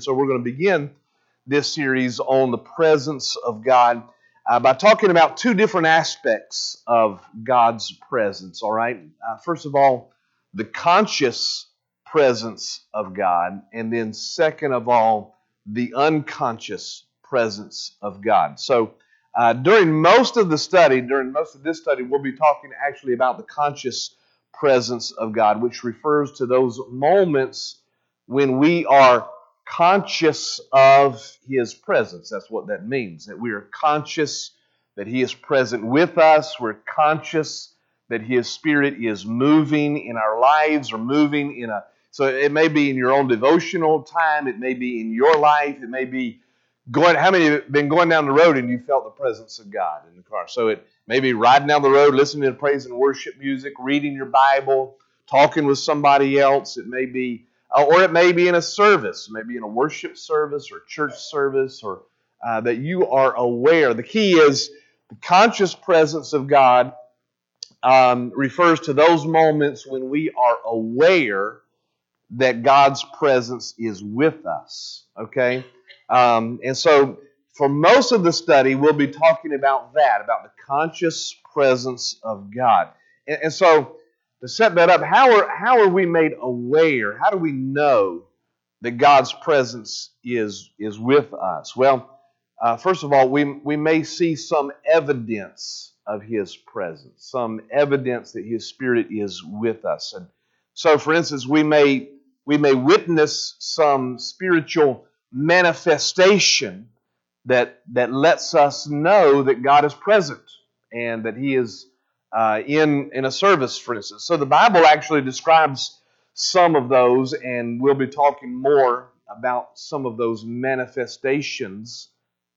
So we're going to begin this series on the presence of God uh, by talking about two different aspects of God's presence. All right. Uh, first of all, the conscious presence of God, and then second of all, the unconscious presence of God. So uh, during most of the study, during most of this study, we'll be talking actually about the conscious presence of God, which refers to those moments when we are conscious of His presence. That's what that means, that we are conscious that He is present with us. We're conscious that His Spirit is moving in our lives or moving in a so it may be in your own devotional time, it may be in your life, it may be going how many have been going down the road and you felt the presence of God in the car. So it may be riding down the road, listening to praise and worship music, reading your Bible, talking with somebody else. It may be uh, or it may be in a service, maybe in a worship service or church service, or uh, that you are aware. The key is the conscious presence of God um, refers to those moments when we are aware that God's presence is with us. Okay? Um, and so, for most of the study, we'll be talking about that, about the conscious presence of God. And, and so, to set that up, how are, how are we made aware? How do we know that God's presence is, is with us? Well, uh, first of all, we, we may see some evidence of His presence, some evidence that His Spirit is with us. And so, for instance, we may, we may witness some spiritual manifestation that, that lets us know that God is present and that He is uh, in, in a service, for instance. So the Bible actually describes some of those, and we'll be talking more about some of those manifestations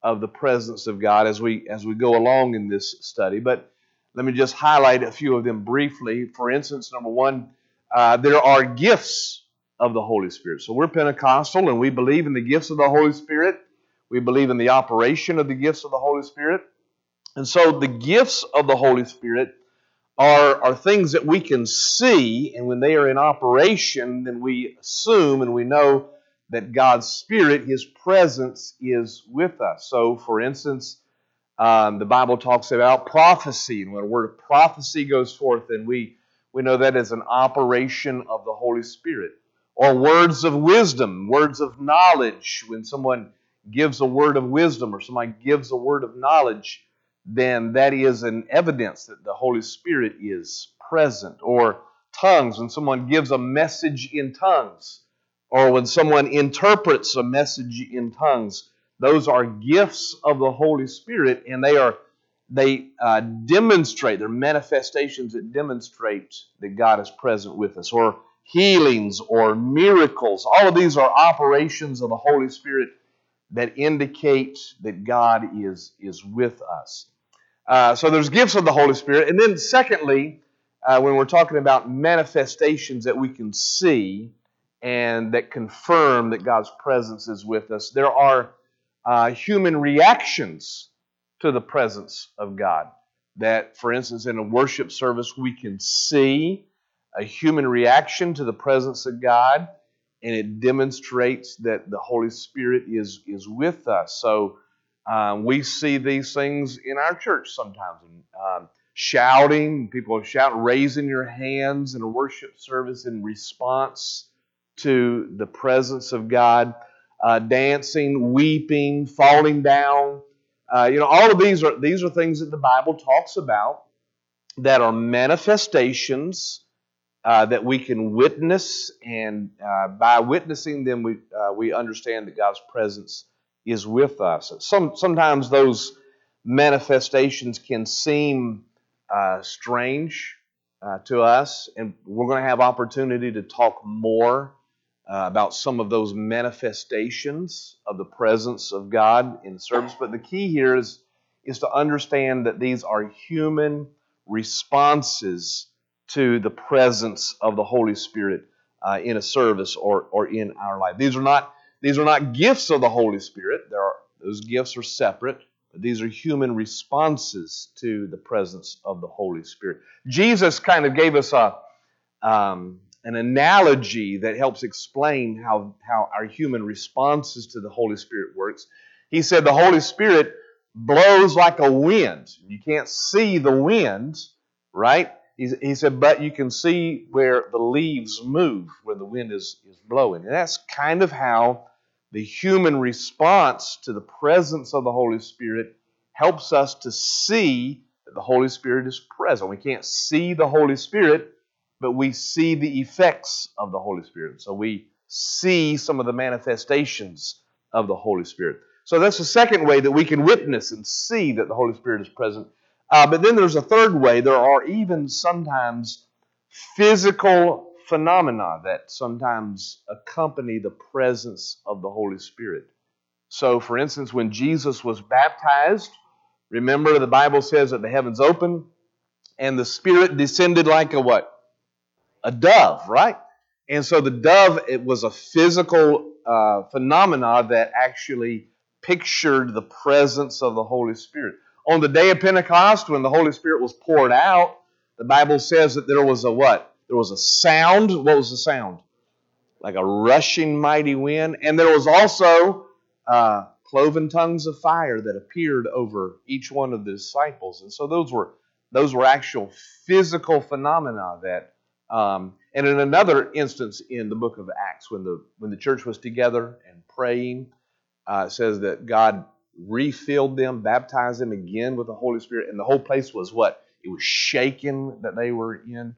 of the presence of God as we as we go along in this study. But let me just highlight a few of them briefly. For instance, number one, uh, there are gifts of the Holy Spirit. So we're Pentecostal, and we believe in the gifts of the Holy Spirit. We believe in the operation of the gifts of the Holy Spirit. And so the gifts of the Holy Spirit are, are things that we can see, and when they are in operation, then we assume and we know that God's Spirit, His presence, is with us. So, for instance, um, the Bible talks about prophecy, and when a word of prophecy goes forth, then we, we know that is an operation of the Holy Spirit. Or words of wisdom, words of knowledge, when someone gives a word of wisdom or somebody gives a word of knowledge, then that is an evidence that the Holy Spirit is present. Or tongues, when someone gives a message in tongues, or when someone interprets a message in tongues, those are gifts of the Holy Spirit, and they are they uh, demonstrate they're manifestations that demonstrate that God is present with us, or healings or miracles. All of these are operations of the Holy Spirit that indicate that God is is with us. Uh, so there's gifts of the Holy Spirit. And then, secondly, uh, when we're talking about manifestations that we can see and that confirm that God's presence is with us, there are uh, human reactions to the presence of God. That, for instance, in a worship service, we can see a human reaction to the presence of God, and it demonstrates that the Holy Spirit is, is with us. So, um, we see these things in our church sometimes. Um, shouting, people are shouting, raising your hands in a worship service in response to the presence of God, uh, dancing, weeping, falling down. Uh, you know, all of these are these are things that the Bible talks about that are manifestations uh, that we can witness, and uh, by witnessing them, we uh, we understand that God's presence is with us. Some, sometimes those manifestations can seem uh, strange uh, to us, and we're going to have opportunity to talk more uh, about some of those manifestations of the presence of God in service. But the key here is, is to understand that these are human responses to the presence of the Holy Spirit uh, in a service or, or in our life. These are not these are not gifts of the Holy Spirit. There are, those gifts are separate, but these are human responses to the presence of the Holy Spirit. Jesus kind of gave us a, um, an analogy that helps explain how, how our human responses to the Holy Spirit works. He said the Holy Spirit blows like a wind. You can't see the wind, right? He, he said, but you can see where the leaves move, where the wind is, is blowing. And that's kind of how the human response to the presence of the Holy Spirit helps us to see that the Holy Spirit is present. We can't see the Holy Spirit, but we see the effects of the Holy Spirit. So we see some of the manifestations of the Holy Spirit. So that's the second way that we can witness and see that the Holy Spirit is present. Uh, but then there's a third way. There are even sometimes physical phenomena that sometimes accompany the presence of the Holy Spirit. So, for instance, when Jesus was baptized, remember the Bible says that the heavens opened and the Spirit descended like a what? A dove, right? And so the dove, it was a physical uh, phenomena that actually pictured the presence of the Holy Spirit. On the day of Pentecost, when the Holy Spirit was poured out, the Bible says that there was a what? There was a sound. What was the sound? Like a rushing mighty wind. And there was also uh, cloven tongues of fire that appeared over each one of the disciples. And so those were those were actual physical phenomena that um, and in another instance in the book of Acts, when the when the church was together and praying, uh, it says that God refilled them, baptized them again with the Holy Spirit, and the whole place was what? It was shaken that they were in.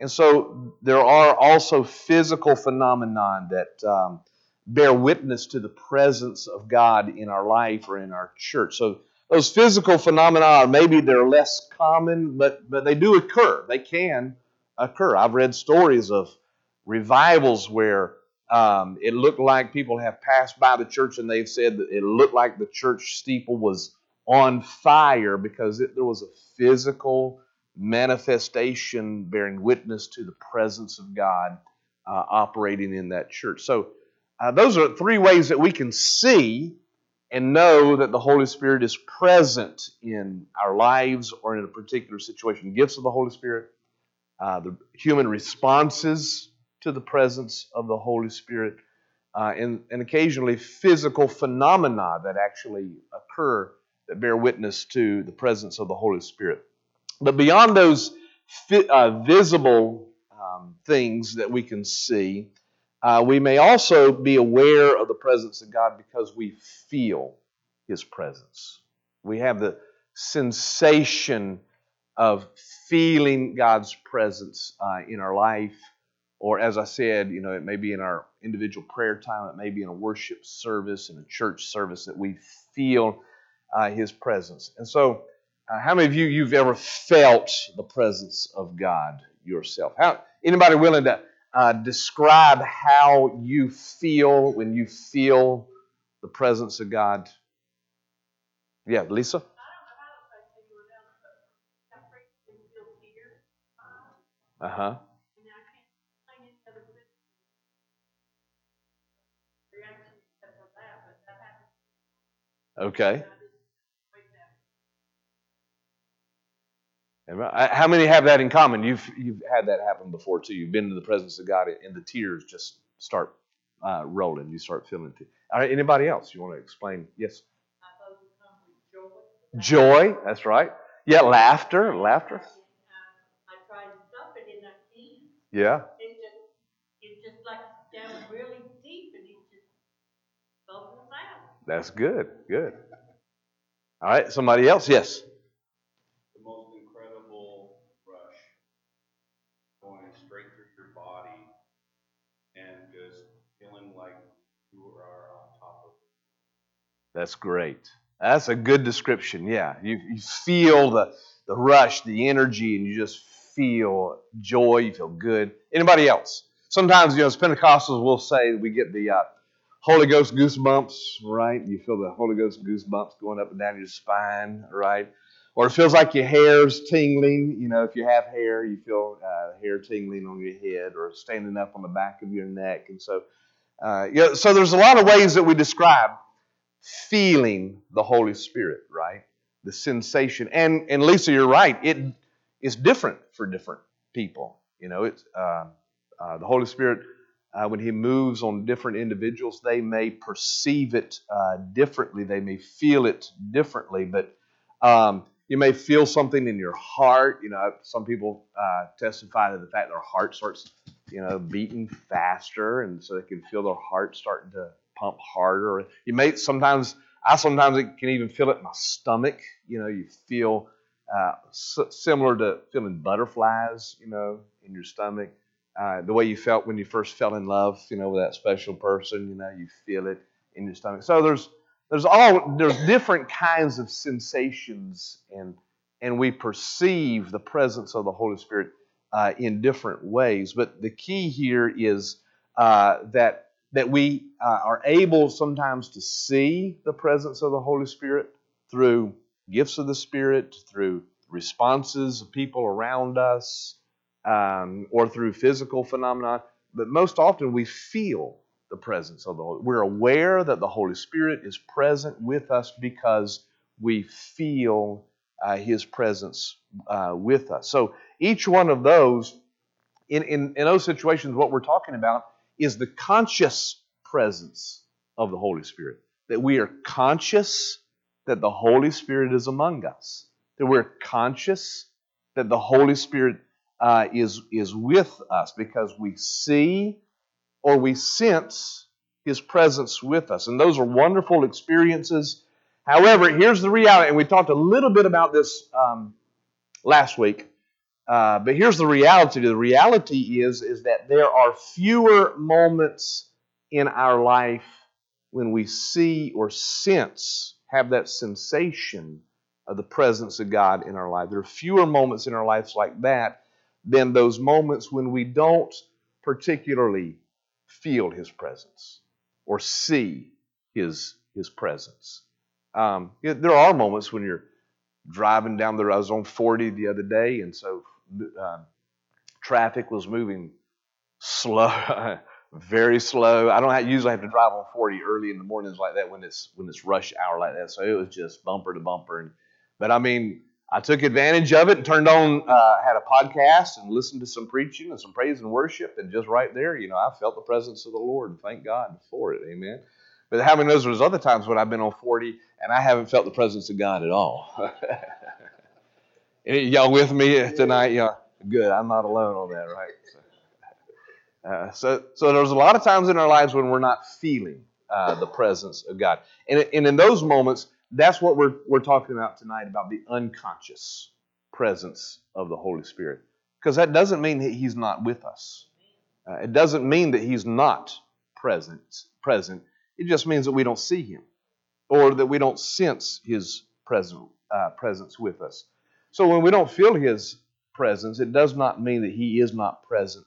And so there are also physical phenomenon that um, bear witness to the presence of God in our life or in our church. So those physical phenomena, are maybe they're less common, but but they do occur. They can occur. I've read stories of revivals where um, it looked like people have passed by the church and they've said that it looked like the church steeple was on fire because it, there was a physical manifestation bearing witness to the presence of God uh, operating in that church. So, uh, those are three ways that we can see and know that the Holy Spirit is present in our lives or in a particular situation. Gifts of the Holy Spirit, uh, the human responses to the presence of the Holy Spirit, uh, and, and occasionally physical phenomena that actually occur that bear witness to the presence of the Holy Spirit. But beyond those fi- uh, visible um, things that we can see, uh, we may also be aware of the presence of God because we feel His presence. We have the sensation of feeling God's presence uh, in our life or as I said, you know, it may be in our individual prayer time, it may be in a worship service, in a church service that we feel uh, His presence. And so, uh, how many of you you've ever felt the presence of God yourself? How anybody willing to uh, describe how you feel when you feel the presence of God? Yeah, Lisa. Uh huh. Okay. How many have that in common? You've you've had that happen before too. You've been in the presence of God, and the tears just start uh, rolling. You start feeling it. All right. Anybody else? You want to explain? Yes. Joy. That's right. Yeah. Laughter. Laughter. Yeah. It just, it just like down really deep, and it just bubbles out. That's good. Good. All right. Somebody else? Yes. That's great. That's a good description. Yeah. You, you feel the, the rush, the energy, and you just feel joy. You feel good. Anybody else? Sometimes, you know, as Pentecostals, we'll say we get the uh, Holy Ghost goosebumps, right? You feel the Holy Ghost goosebumps going up and down your spine, right? Or it feels like your hair's tingling. You know, if you have hair, you feel uh, hair tingling on your head or standing up on the back of your neck. And so, uh, so there's a lot of ways that we describe feeling the Holy Spirit, right? The sensation. And and Lisa, you're right. It is different for different people. You know, it's uh, Uh, the Holy Spirit, uh, when He moves on different individuals, they may perceive it uh, differently. They may feel it differently. But um, you may feel something in your heart. You know, some people uh, testify to the fact their heart starts, you know, beating faster, and so they can feel their heart starting to pump harder. You may sometimes, I sometimes it can even feel it in my stomach. You know, you feel uh, similar to feeling butterflies, you know, in your stomach. Uh, the way you felt when you first fell in love, you know, with that special person, you know, you feel it in your stomach. So there's there's all there's different kinds of sensations, and and we perceive the presence of the Holy Spirit uh, in different ways. But the key here is uh, that that we uh, are able sometimes to see the presence of the Holy Spirit through gifts of the Spirit, through responses of people around us, um, or through physical phenomena. But most often we feel the presence of the Holy. We're aware that the Holy Spirit is present with us because we feel uh, His presence uh, with us. So each one of those, in, in, in those situations, what we're talking about is the conscious presence of the Holy Spirit. That we are conscious that the Holy Spirit is among us, that we're conscious that the Holy Spirit uh, is, is with us because we see or we sense His presence with us. And those are wonderful experiences. However, here's the reality, and we talked a little bit about this um, last week. Uh, but here's the reality. The reality is, is that there are fewer moments in our life when we see or sense have that sensation of the presence of God in our life. There are fewer moments in our lives like that than those moments when we don't particularly feel His presence or see His, his presence. Um, there are moments when you're driving down the. I was on 40 the other day, and so uh, traffic was moving slow. very slow. I don't have, usually have to drive on 40 early in the mornings like that when it's when it's rush hour like that. So it was just bumper to bumper. And, but I mean, I took advantage of it and turned on, uh, had a podcast and listened to some preaching and some praise and worship. And just right there, you know, I felt the presence of the Lord and thank God for it. Amen. But how many knows there's other times when I've been on 40 and I haven't felt the presence of God at all? y'all with me tonight? Y'all good. I'm not alone on that, right? So. Uh, so, so there's a lot of times in our lives when we're not feeling uh, the presence of God. And, and in those moments, that's what we're, we're talking about tonight about the unconscious presence of the Holy Spirit. Because that doesn't mean that He's not with us. Uh, it doesn't mean that He's not present, present. It just means that we don't see Him or that we don't sense His present, uh, presence with us. So when we don't feel His presence, it does not mean that He is not present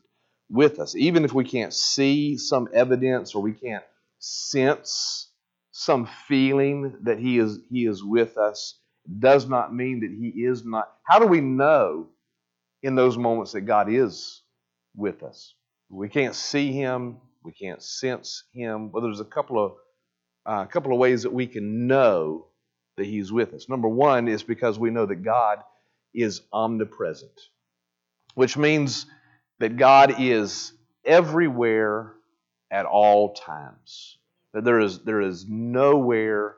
with us. Even if we can't see some evidence or we can't sense some feeling that he is he is with us it does not mean that he is not. How do we know in those moments that God is with us? We can't see him, we can't sense him. Well, there's a couple of uh, a couple of ways that we can know that he's with us. Number one is because we know that God is omnipresent, which means that God is everywhere at all times. That there is, there is nowhere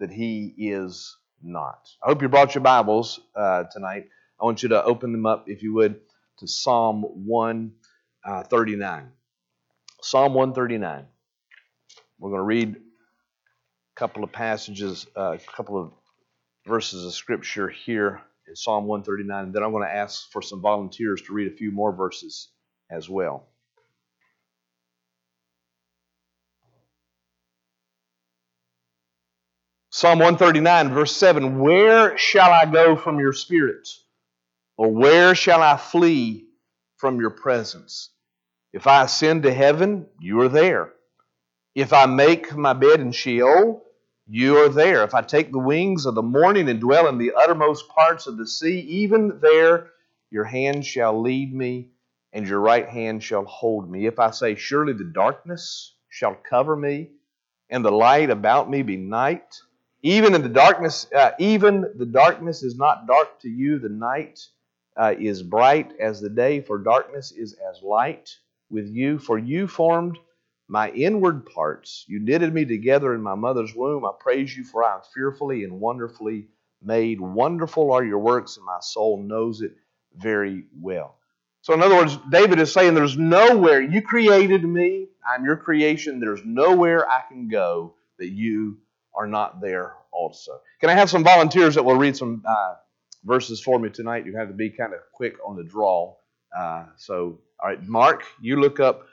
that He is not. I hope you brought your Bibles uh, tonight. I want you to open them up, if you would, to Psalm 139. Uh, Psalm 139. We're going to read a couple of passages, uh, a couple of verses of Scripture here Psalm 139. And then I'm going to ask for some volunteers to read a few more verses as well. Psalm 139, verse 7 Where shall I go from your spirit? Or where shall I flee from your presence? If I ascend to heaven, you are there. If I make my bed in Sheol, you are there. If I take the wings of the morning and dwell in the uttermost parts of the sea, even there your hand shall lead me, and your right hand shall hold me. If I say, Surely the darkness shall cover me, and the light about me be night, even in the darkness, uh, even the darkness is not dark to you. The night uh, is bright as the day, for darkness is as light. with you, for you formed my inward parts. You knitted me together in my mother's womb. I praise you, for I am fearfully and wonderfully made. Wonderful are your works, and my soul knows it very well. So, in other words, David is saying, There's nowhere you created me. I'm your creation. There's nowhere I can go that you are not there also. Can I have some volunteers that will read some uh, verses for me tonight? You have to be kind of quick on the draw. Uh, so, all right, Mark, you look up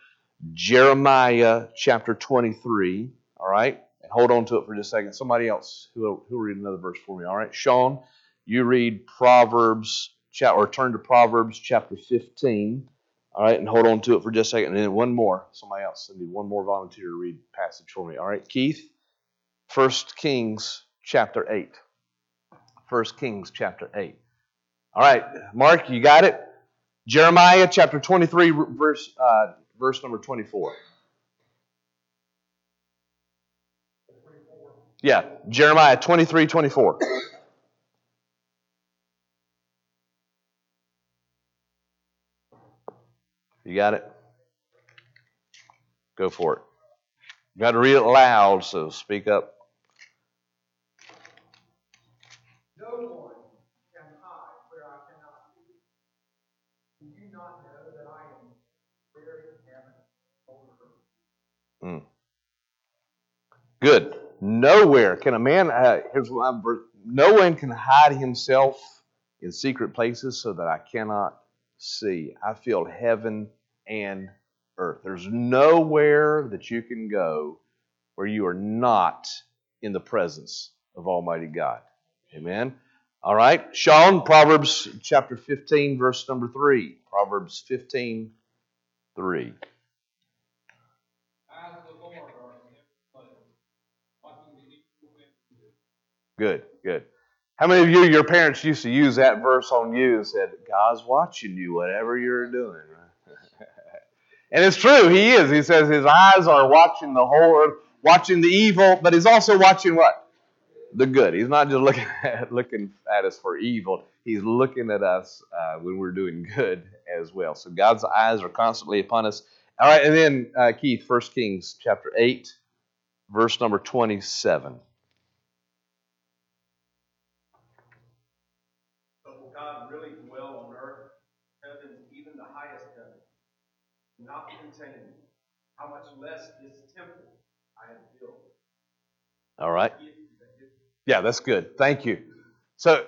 Jeremiah chapter 23. All right, and hold on to it for just a second. Somebody else who will, read another verse for me. All right, Sean, you read Proverbs chapter or turn to Proverbs chapter 15. All right, and hold on to it for just a second. And then one more. Somebody else. I need one more volunteer to read passage for me. All right, Keith, 1 Kings chapter 8. 1 Kings chapter 8. All right, Mark, you got it? Jeremiah chapter 23, verse, uh, verse number 24. Yeah, Jeremiah 23, 24. You got it? Go for it. You got to read it loud, so speak up. Mm. Good. Nowhere can a man. Uh, here's what I'm. No one can hide himself in secret places so that I cannot see. I feel heaven and earth. There's nowhere that you can go where you are not in the presence of Almighty God. Amen. All right. Sean, Proverbs chapter 15, verse number 3. Proverbs 15, 3. Good, good. How many of you, your parents used to use that verse on you and said, God's watching you, whatever you're doing? and it's true, He is. He says His eyes are watching the whole earth, watching the evil, but He's also watching what? The good. He's not just looking at, looking at us for evil, He's looking at us uh, when we're doing good as well. So God's eyes are constantly upon us. All right, and then uh, Keith, 1 Kings chapter 8, verse number 27. not contain how much less this temple I have built. All right. Yeah, that's good. Thank you. So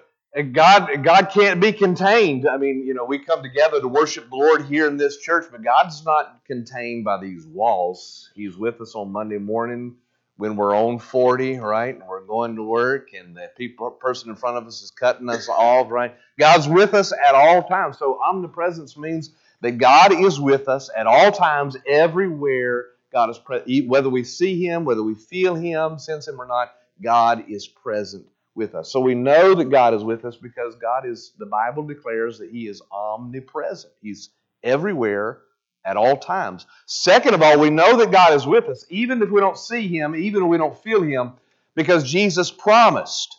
God, God can't be contained. I mean, you know, we come together to worship the Lord here in this church, but God's not contained by these walls. He's with us on Monday morning when we're on 40, right? And we're going to work, and the people, person in front of us is cutting us off, right? God's with us at all times. So omnipresence means that God is with us at all times, everywhere God is. Whether we see Him, whether we feel Him, sense Him or not, God is present with us. So we know that God is with us because God is, the Bible declares that He is omnipresent. He's everywhere at all times. Second of all, we know that God is with us, even if we don't see Him, even if we don't feel Him, because Jesus promised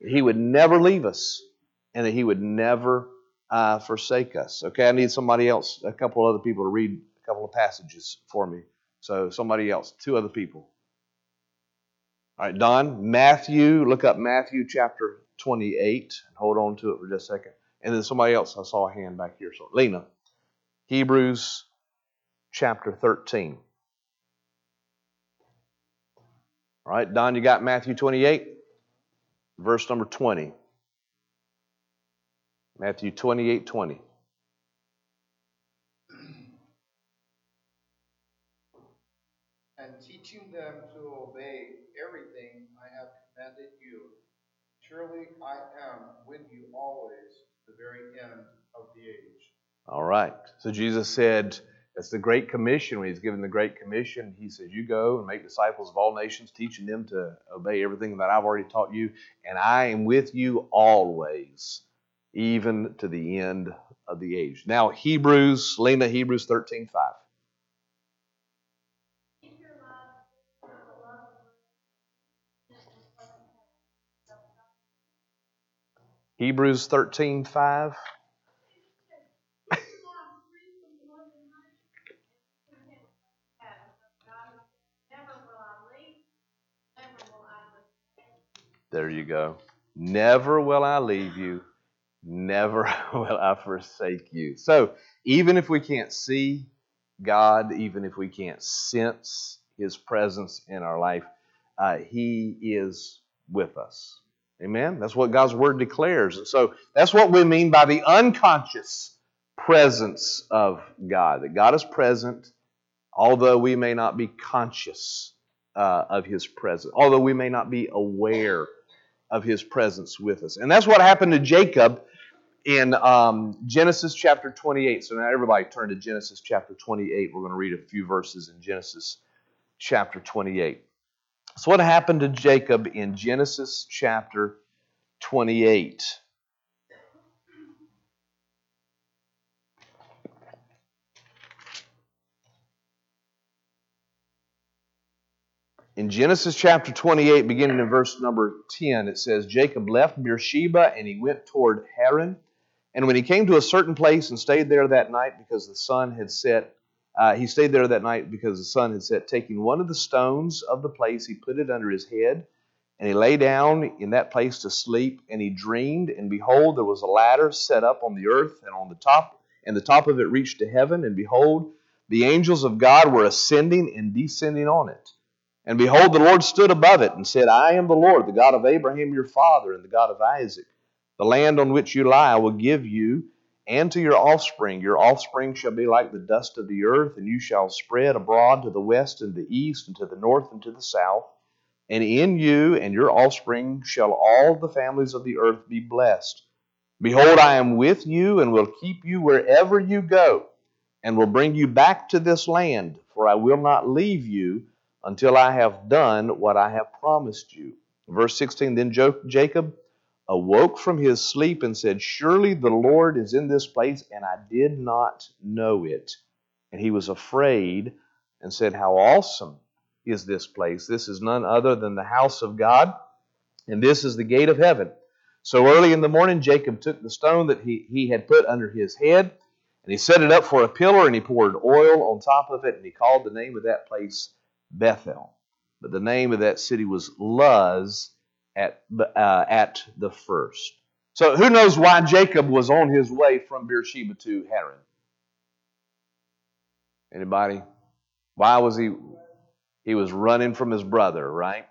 that He would never leave us and that He would never uh, forsake us. Okay, I need somebody else, a couple other people to read a couple of passages for me. So somebody else, two other people. All right, Don, Matthew, look up Matthew chapter 28 and hold on to it for just a second. And then somebody else, I saw a hand back here. So Lena, Hebrews chapter 13. All right, Don, you got Matthew 28, verse number 20. Matthew 28 20. And teaching them to obey everything I have commanded you. Surely I am with you always to the very end of the age. All right. So Jesus said, that's the Great Commission. When he's given the Great Commission, he says, You go and make disciples of all nations, teaching them to obey everything that I've already taught you, and I am with you always even to the end of the age. Now, Hebrews, Lena, Hebrews 13 5. Hebrews 13 5. there you go. Never will I leave you never will I forsake you. So, even if we can't see God, even if we can't sense His presence in our life, uh, He is with us. Amen? That's what God's Word declares. And so, that's what we mean by the unconscious presence of God. That God is present, although we may not be conscious uh, of His presence, although we may not be aware of His presence with us. And that's what happened to Jacob in um, Genesis chapter 28. So now everybody turn to Genesis chapter 28. We're going to read a few verses in Genesis chapter 28. So, what happened to Jacob in Genesis chapter 28? In Genesis chapter 28, beginning in verse number 10, it says, Jacob left Beersheba and he went toward Haran. And when he came to a certain place and stayed there that night because the sun had set, uh, he stayed there that night because the sun had set. Taking one of the stones of the place, he put it under his head, and he lay down in that place to sleep. And he dreamed, and behold, there was a ladder set up on the earth, and on the top, and the top of it reached to heaven. And behold, the angels of God were ascending and descending on it. And behold, the Lord stood above it and said, I am the Lord, the God of Abraham your father, and the God of Isaac. The land on which you lie I will give you and to your offspring. Your offspring shall be like the dust of the earth, and you shall spread abroad to the west and the east, and to the north and to the south. And in you and your offspring shall all the families of the earth be blessed. Behold, I am with you and will keep you wherever you go, and will bring you back to this land, for I will not leave you until I have done what I have promised you. Verse 16 Then Jacob awoke from his sleep and said, Surely the Lord is in this place, and I did not know it. And he was afraid and said, How awesome is this place! This is none other than the house of God, and this is the gate of heaven. So early in the morning, Jacob took the stone that he, he had put under his head, and he set it up for a pillar, and he poured oil on top of it, and he called the name of that place Bethel. But the name of that city was Luz at, uh, at the first. So who knows why Jacob was on his way from Beersheba to Haran? Anybody? Why was he? He was running from his brother, right?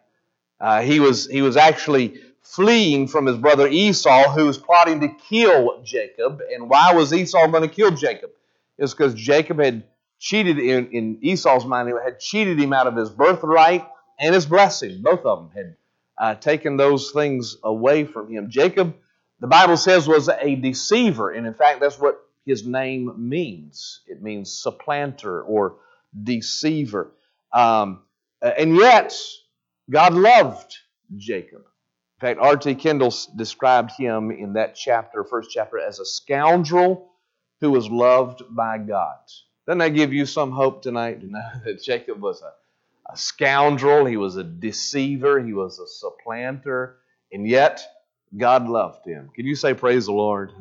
Uh, he was he was actually fleeing from his brother Esau, who was plotting to kill Jacob. And why was Esau going to kill Jacob? It's because Jacob had cheated in, in Esau's mind, he had cheated him out of his birthright and his blessing. Both of them had uh, taken those things away from him. Jacob, the Bible says, was a deceiver. And in fact, that's what his name means it means supplanter or deceiver. Um, and yet, God loved Jacob. In fact, R.T. Kendall described him in that chapter, first chapter, as a scoundrel who was loved by God. Doesn't that give you some hope tonight to know that Jacob was a, a scoundrel, he was a deceiver, he was a supplanter, and yet God loved him? Can you say, Praise the Lord?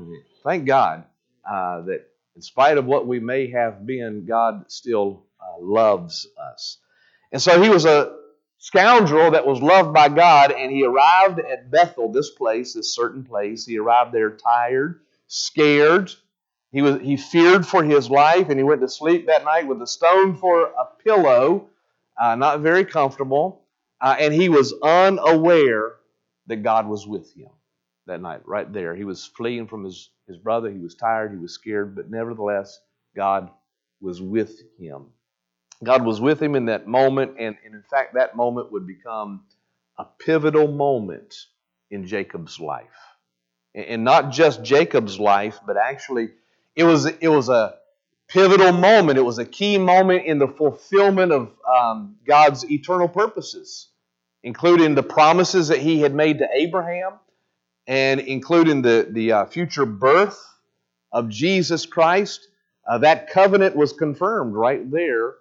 Thank God uh, that in spite of what we may have been, God still uh, loves us. And so he was a scoundrel that was loved by God, and he arrived at Bethel, this place, this certain place. He arrived there tired, scared, he, was, he feared for his life, and he went to sleep that night with a stone for a pillow, uh, not very comfortable. Uh, and he was unaware that God was with him that night, right there. He was fleeing from his, his brother. He was tired. He was scared. But nevertheless, God was with him. God was with him in that moment. And, and in fact, that moment would become a pivotal moment in Jacob's life. And not just Jacob's life, but actually it was it was a pivotal moment. It was a key moment in the fulfillment of um, God's eternal purposes, including the promises that He had made to Abraham, and including the the uh, future birth of Jesus Christ. Uh, that covenant was confirmed right there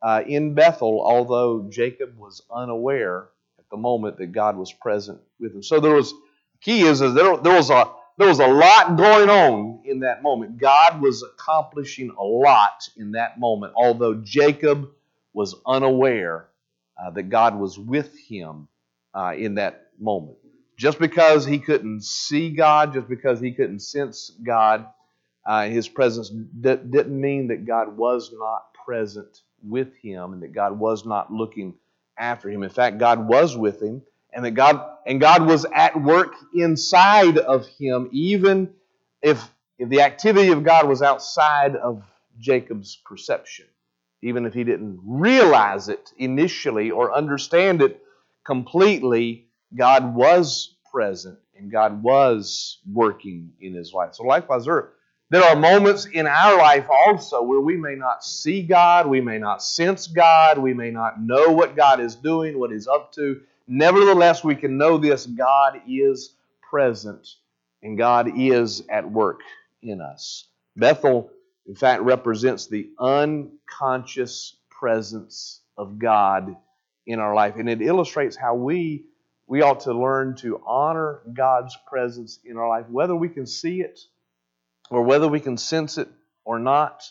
uh, in Bethel, although Jacob was unaware at the moment that God was present with him. So there was key is, is there, there was a there was a lot going on in that moment. God was accomplishing a lot in that moment, although Jacob was unaware uh, that God was with him uh, in that moment. just because he couldn't see God, just because he couldn't sense God, uh, his presence d- didn't mean that God was not present with him and that God was not looking after him. In fact, God was with him and that God and God was at work inside of him even if if the activity of God was outside of Jacob's perception. Even if he didn't realize it initially or understand it completely, God was present and God was working in his life. So likewise, there, there are moments in our life also where we may not see God, we may not sense God, we may not know what God is doing, what He's up to. Nevertheless, we can know this God is present and God is at work in us. Bethel, in fact, represents the unconscious presence of God in our life. And it illustrates how we we ought to learn to honor God's presence in our life, whether we can see it or whether we can sense it or not.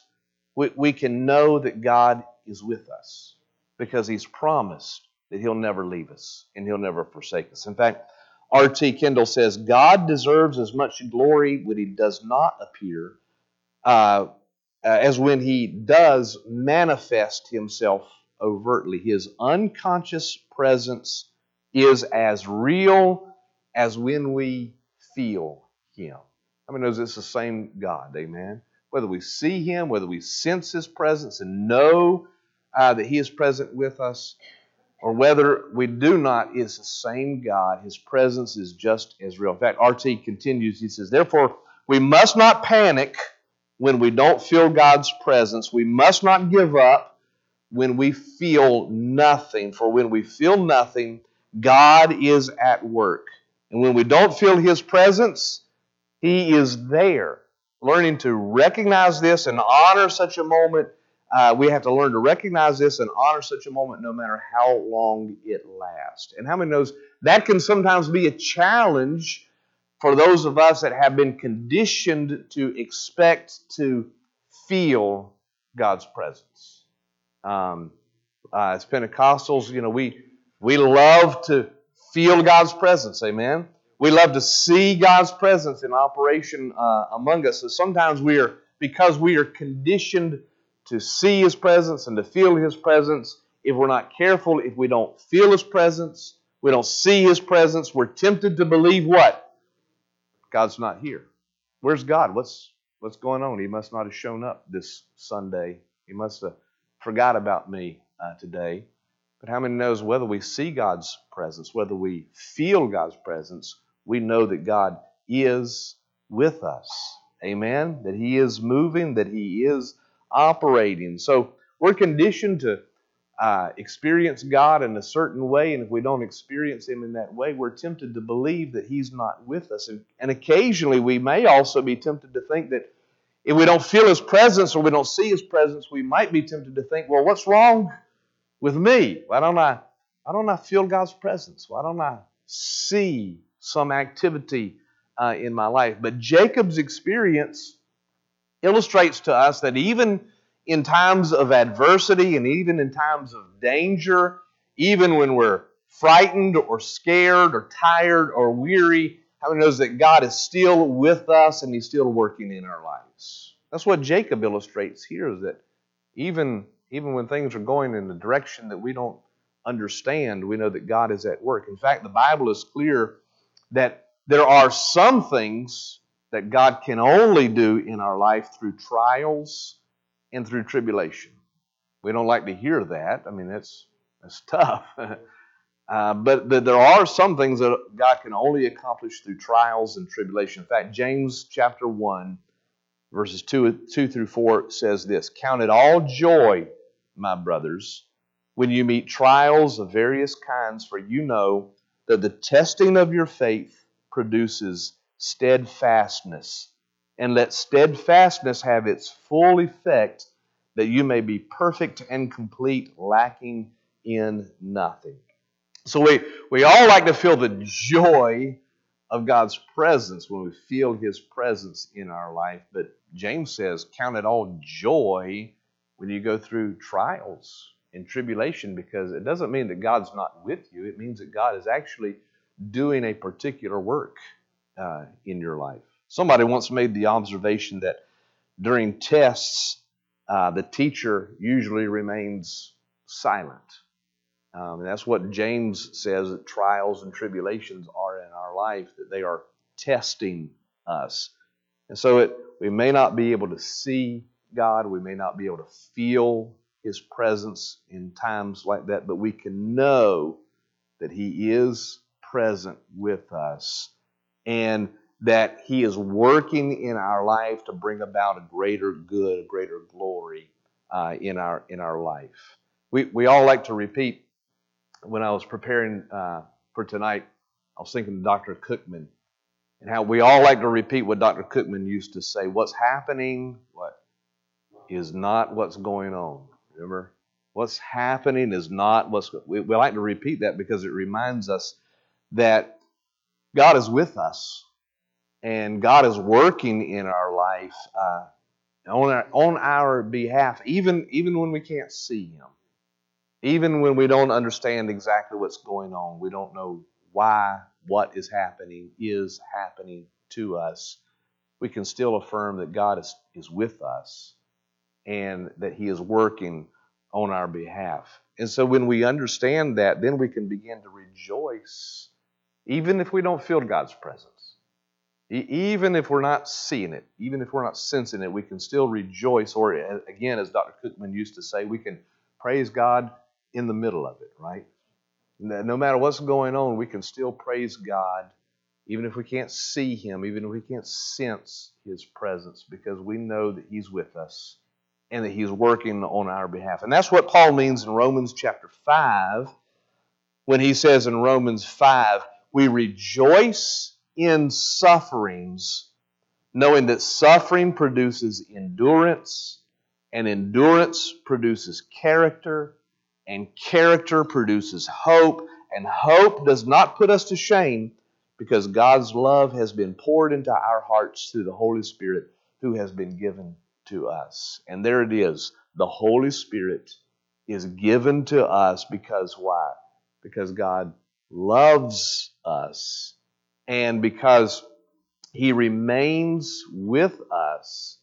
We, we can know that God is with us because He's promised that He'll never leave us and He'll never forsake us. In fact, R.T. Kendall says God deserves as much glory when He does not appear uh, as when He does manifest Himself overtly. His unconscious presence is as real as when we feel Him. I mean, knows it's the same God? Amen. Whether we see Him, whether we sense His presence and know uh, that He is present with us, or whether we do not, is the same God. His presence is just as real. In fact, RT continues, he says, Therefore, we must not panic when we don't feel God's presence. We must not give up when we feel nothing. For when we feel nothing, God is at work. And when we don't feel His presence, He is there. Learning to recognize this and honor such a moment, uh, we have to learn to recognize this and honor such a moment no matter how long it lasts. And how many knows that can sometimes be a challenge for those of us that have been conditioned to expect to feel God's presence. Um, uh, as Pentecostals, you know, we we love to feel God's presence. Amen. We love to see God's presence in operation uh, among us. So sometimes we are, because we are conditioned to see His presence and to feel His presence, if we're not careful, if we don't feel His presence, we don't see His presence, we're tempted to believe what? God's not here. Where's God? What's what's going on? He must not have shown up this Sunday. He must have forgot about me uh, today. But how many knows whether we see God's presence, whether we feel God's presence, we know that God is with us. Amen? That He is moving, that He is operating. So we're conditioned to uh, experience God in a certain way, and if we don't experience Him in that way, we're tempted to believe that He's not with us. And, and occasionally we may also be tempted to think that if we don't feel His presence or we don't see His presence, we might be tempted to think, well, what's wrong with me? Why don't I, why don't I feel God's presence? Why don't I see some activity uh, in my life? But Jacob's experience illustrates to us that even in times of adversity and even in times of danger, even when we're frightened or scared or tired or weary, how many knows that God is still with us and He's still working in our lives? That's what Jacob illustrates here is that even even when things are going in the direction that we don't understand, we know that God is at work. In fact, the Bible is clear that there are some things that God can only do in our life through trials and through tribulation. We don't like to hear that. I mean, that's that's tough. uh, but, but there are some things that God can only accomplish through trials and tribulation. In fact, James chapter 1, verses 2, 2 through 4 says this Count it all joy, my brothers, when you meet trials of various kinds, for you know that the testing of your faith produces steadfastness. And let steadfastness have its full effect, that you may be perfect and complete, lacking in nothing. So we, we all like to feel the joy of God's presence when we feel His presence in our life. But James says, Count it all joy when you go through trials and tribulation because it doesn't mean that God's not with you. It means that God is actually doing a particular work uh, in your life. Somebody once made the observation that during tests, uh, the teacher usually remains silent. Um, and that's what James says that trials and tribulations are in our life, that they are testing us. And so it, we may not be able to see God, we may not be able to feel His presence in times like that, but we can know that He is present with us and that He is working in our life to bring about a greater good, a greater glory uh, in our in our life. We we all like to repeat. When I was preparing uh, for tonight, I was thinking of Dr. Cookman and how we all like to repeat what Dr. Cookman used to say: "What's happening? What is not what's going on." Remember, what's happening is not what's. We, we like to repeat that because it reminds us that God is with us and God is working in our life uh, on our on our behalf, even even when we can't see Him, even when we don't understand exactly what's going on, we don't know why what is happening is happening to us. We can still affirm that God is, is with us and that He is working on our behalf. And so when we understand that, then we can begin to rejoice, even if we don't feel God's presence. Even if we're not seeing it, even if we're not sensing it, we can still rejoice. Or, again, as Dr. Cookman used to say, we can praise God in the middle of it, right? No matter what's going on, we can still praise God, even if we can't see Him, even if we can't sense His presence, because we know that He's with us and that He's working on our behalf. And that's what Paul means in Romans chapter 5 when he says in Romans 5, we rejoice in sufferings, knowing that suffering produces endurance, and endurance produces character, and character produces hope, and hope does not put us to shame because God's love has been poured into our hearts through the Holy Spirit who has been given to us. And there it is. The Holy Spirit is given to us because why? Because God loves us and because He remains with us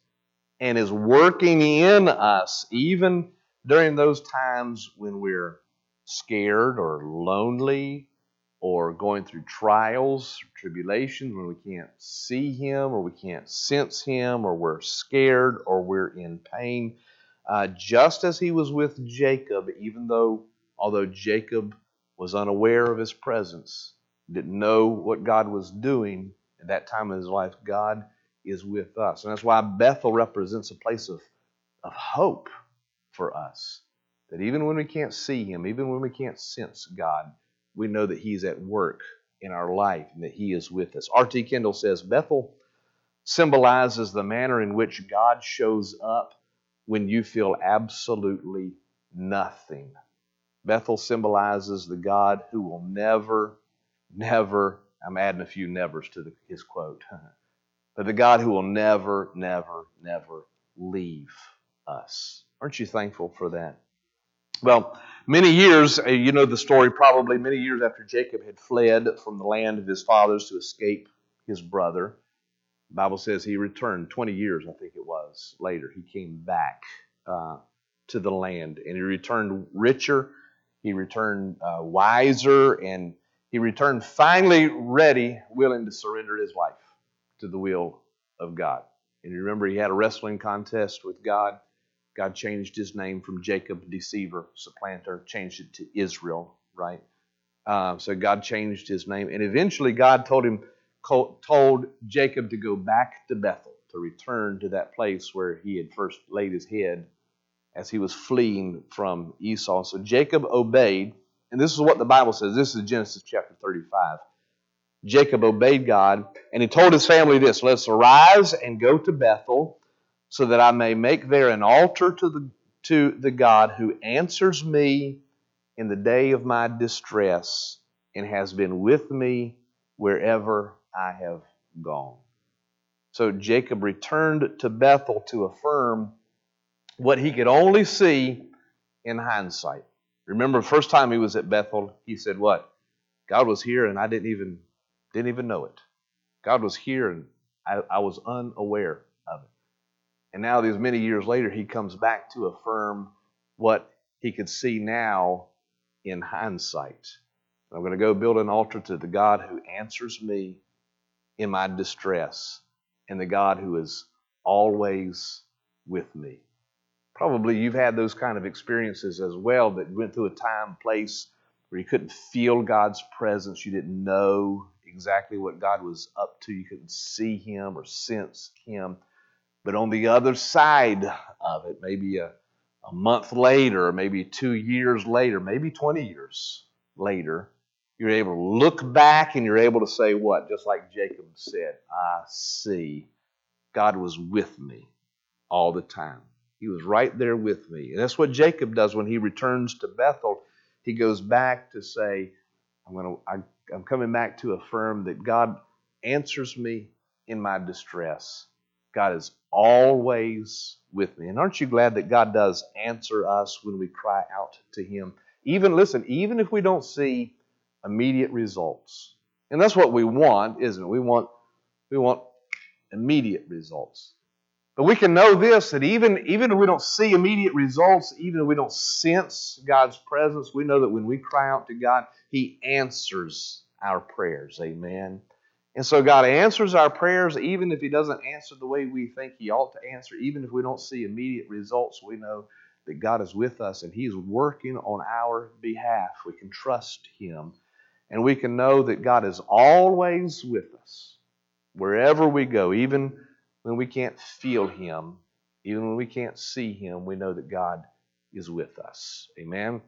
and is working in us, even during those times when we're scared or lonely or going through trials, tribulations, when we can't see Him or we can't sense Him or we're scared or we're in pain. Uh, just as He was with Jacob, even though, although Jacob was unaware of His presence, didn't know what God was doing at that time of his life, God is with us. And that's why Bethel represents a place of, of hope for us. That even when we can't see him, even when we can't sense God, we know that he's at work in our life and that he is with us. R.T. Kendall says Bethel symbolizes the manner in which God shows up when you feel absolutely nothing. Bethel symbolizes the God who will never never, I'm adding a few nevers to the, his quote, but the God who will never, never, never leave us. Aren't you thankful for that? Well, many years, uh, you know the story probably, many years after Jacob had fled from the land of his fathers to escape his brother, the Bible says he returned 20 years, I think it was, later. He came back uh, to the land and he returned richer, he returned uh, wiser, and he returned finally ready, willing to surrender his life to the will of God. And remember he had a wrestling contest with God. God changed his name from Jacob, deceiver, supplanter, changed it to Israel, right? Uh, so God changed his name. And eventually God told him, told Jacob to go back to Bethel, to return to that place where he had first laid his head as he was fleeing from Esau. So Jacob obeyed and this is what the Bible says. This is Genesis chapter 35. Jacob obeyed God, and he told his family this Let's arise and go to Bethel, so that I may make there an altar to the, to the God who answers me in the day of my distress and has been with me wherever I have gone. So Jacob returned to Bethel to affirm what he could only see in hindsight. Remember, the first time he was at Bethel, he said, What? God was here and I didn't even didn't even know it. God was here and I, I was unaware of it. And now, these many years later, he comes back to affirm what he could see now in hindsight. I'm going to go build an altar to the God who answers me in my distress and the God who is always with me. Probably you've had those kind of experiences as well that went through a time, place where you couldn't feel God's presence, you didn't know exactly what God was up to, you couldn't see Him or sense Him. But on the other side of it, maybe a, a month later, maybe two years later, maybe 20 years later, you're able to look back and you're able to say what? Just like Jacob said, I see God was with me all the time. He was right there with me. And that's what Jacob does when he returns to Bethel. He goes back to say, I'm to I, I'm coming back to affirm that God answers me in my distress. God is always with me. And aren't you glad that God does answer us when we cry out to him? Even listen, even if we don't see immediate results. And that's what we want, isn't it? We want we want immediate results. But we can know this that even, even if we don't see immediate results, even if we don't sense God's presence, we know that when we cry out to God, He answers our prayers. Amen. And so God answers our prayers even if He doesn't answer the way we think He ought to answer, even if we don't see immediate results, we know that God is with us and He is working on our behalf. We can trust Him. And we can know that God is always with us wherever we go, even when we can't feel Him, even when we can't see Him, we know that God is with us. Amen.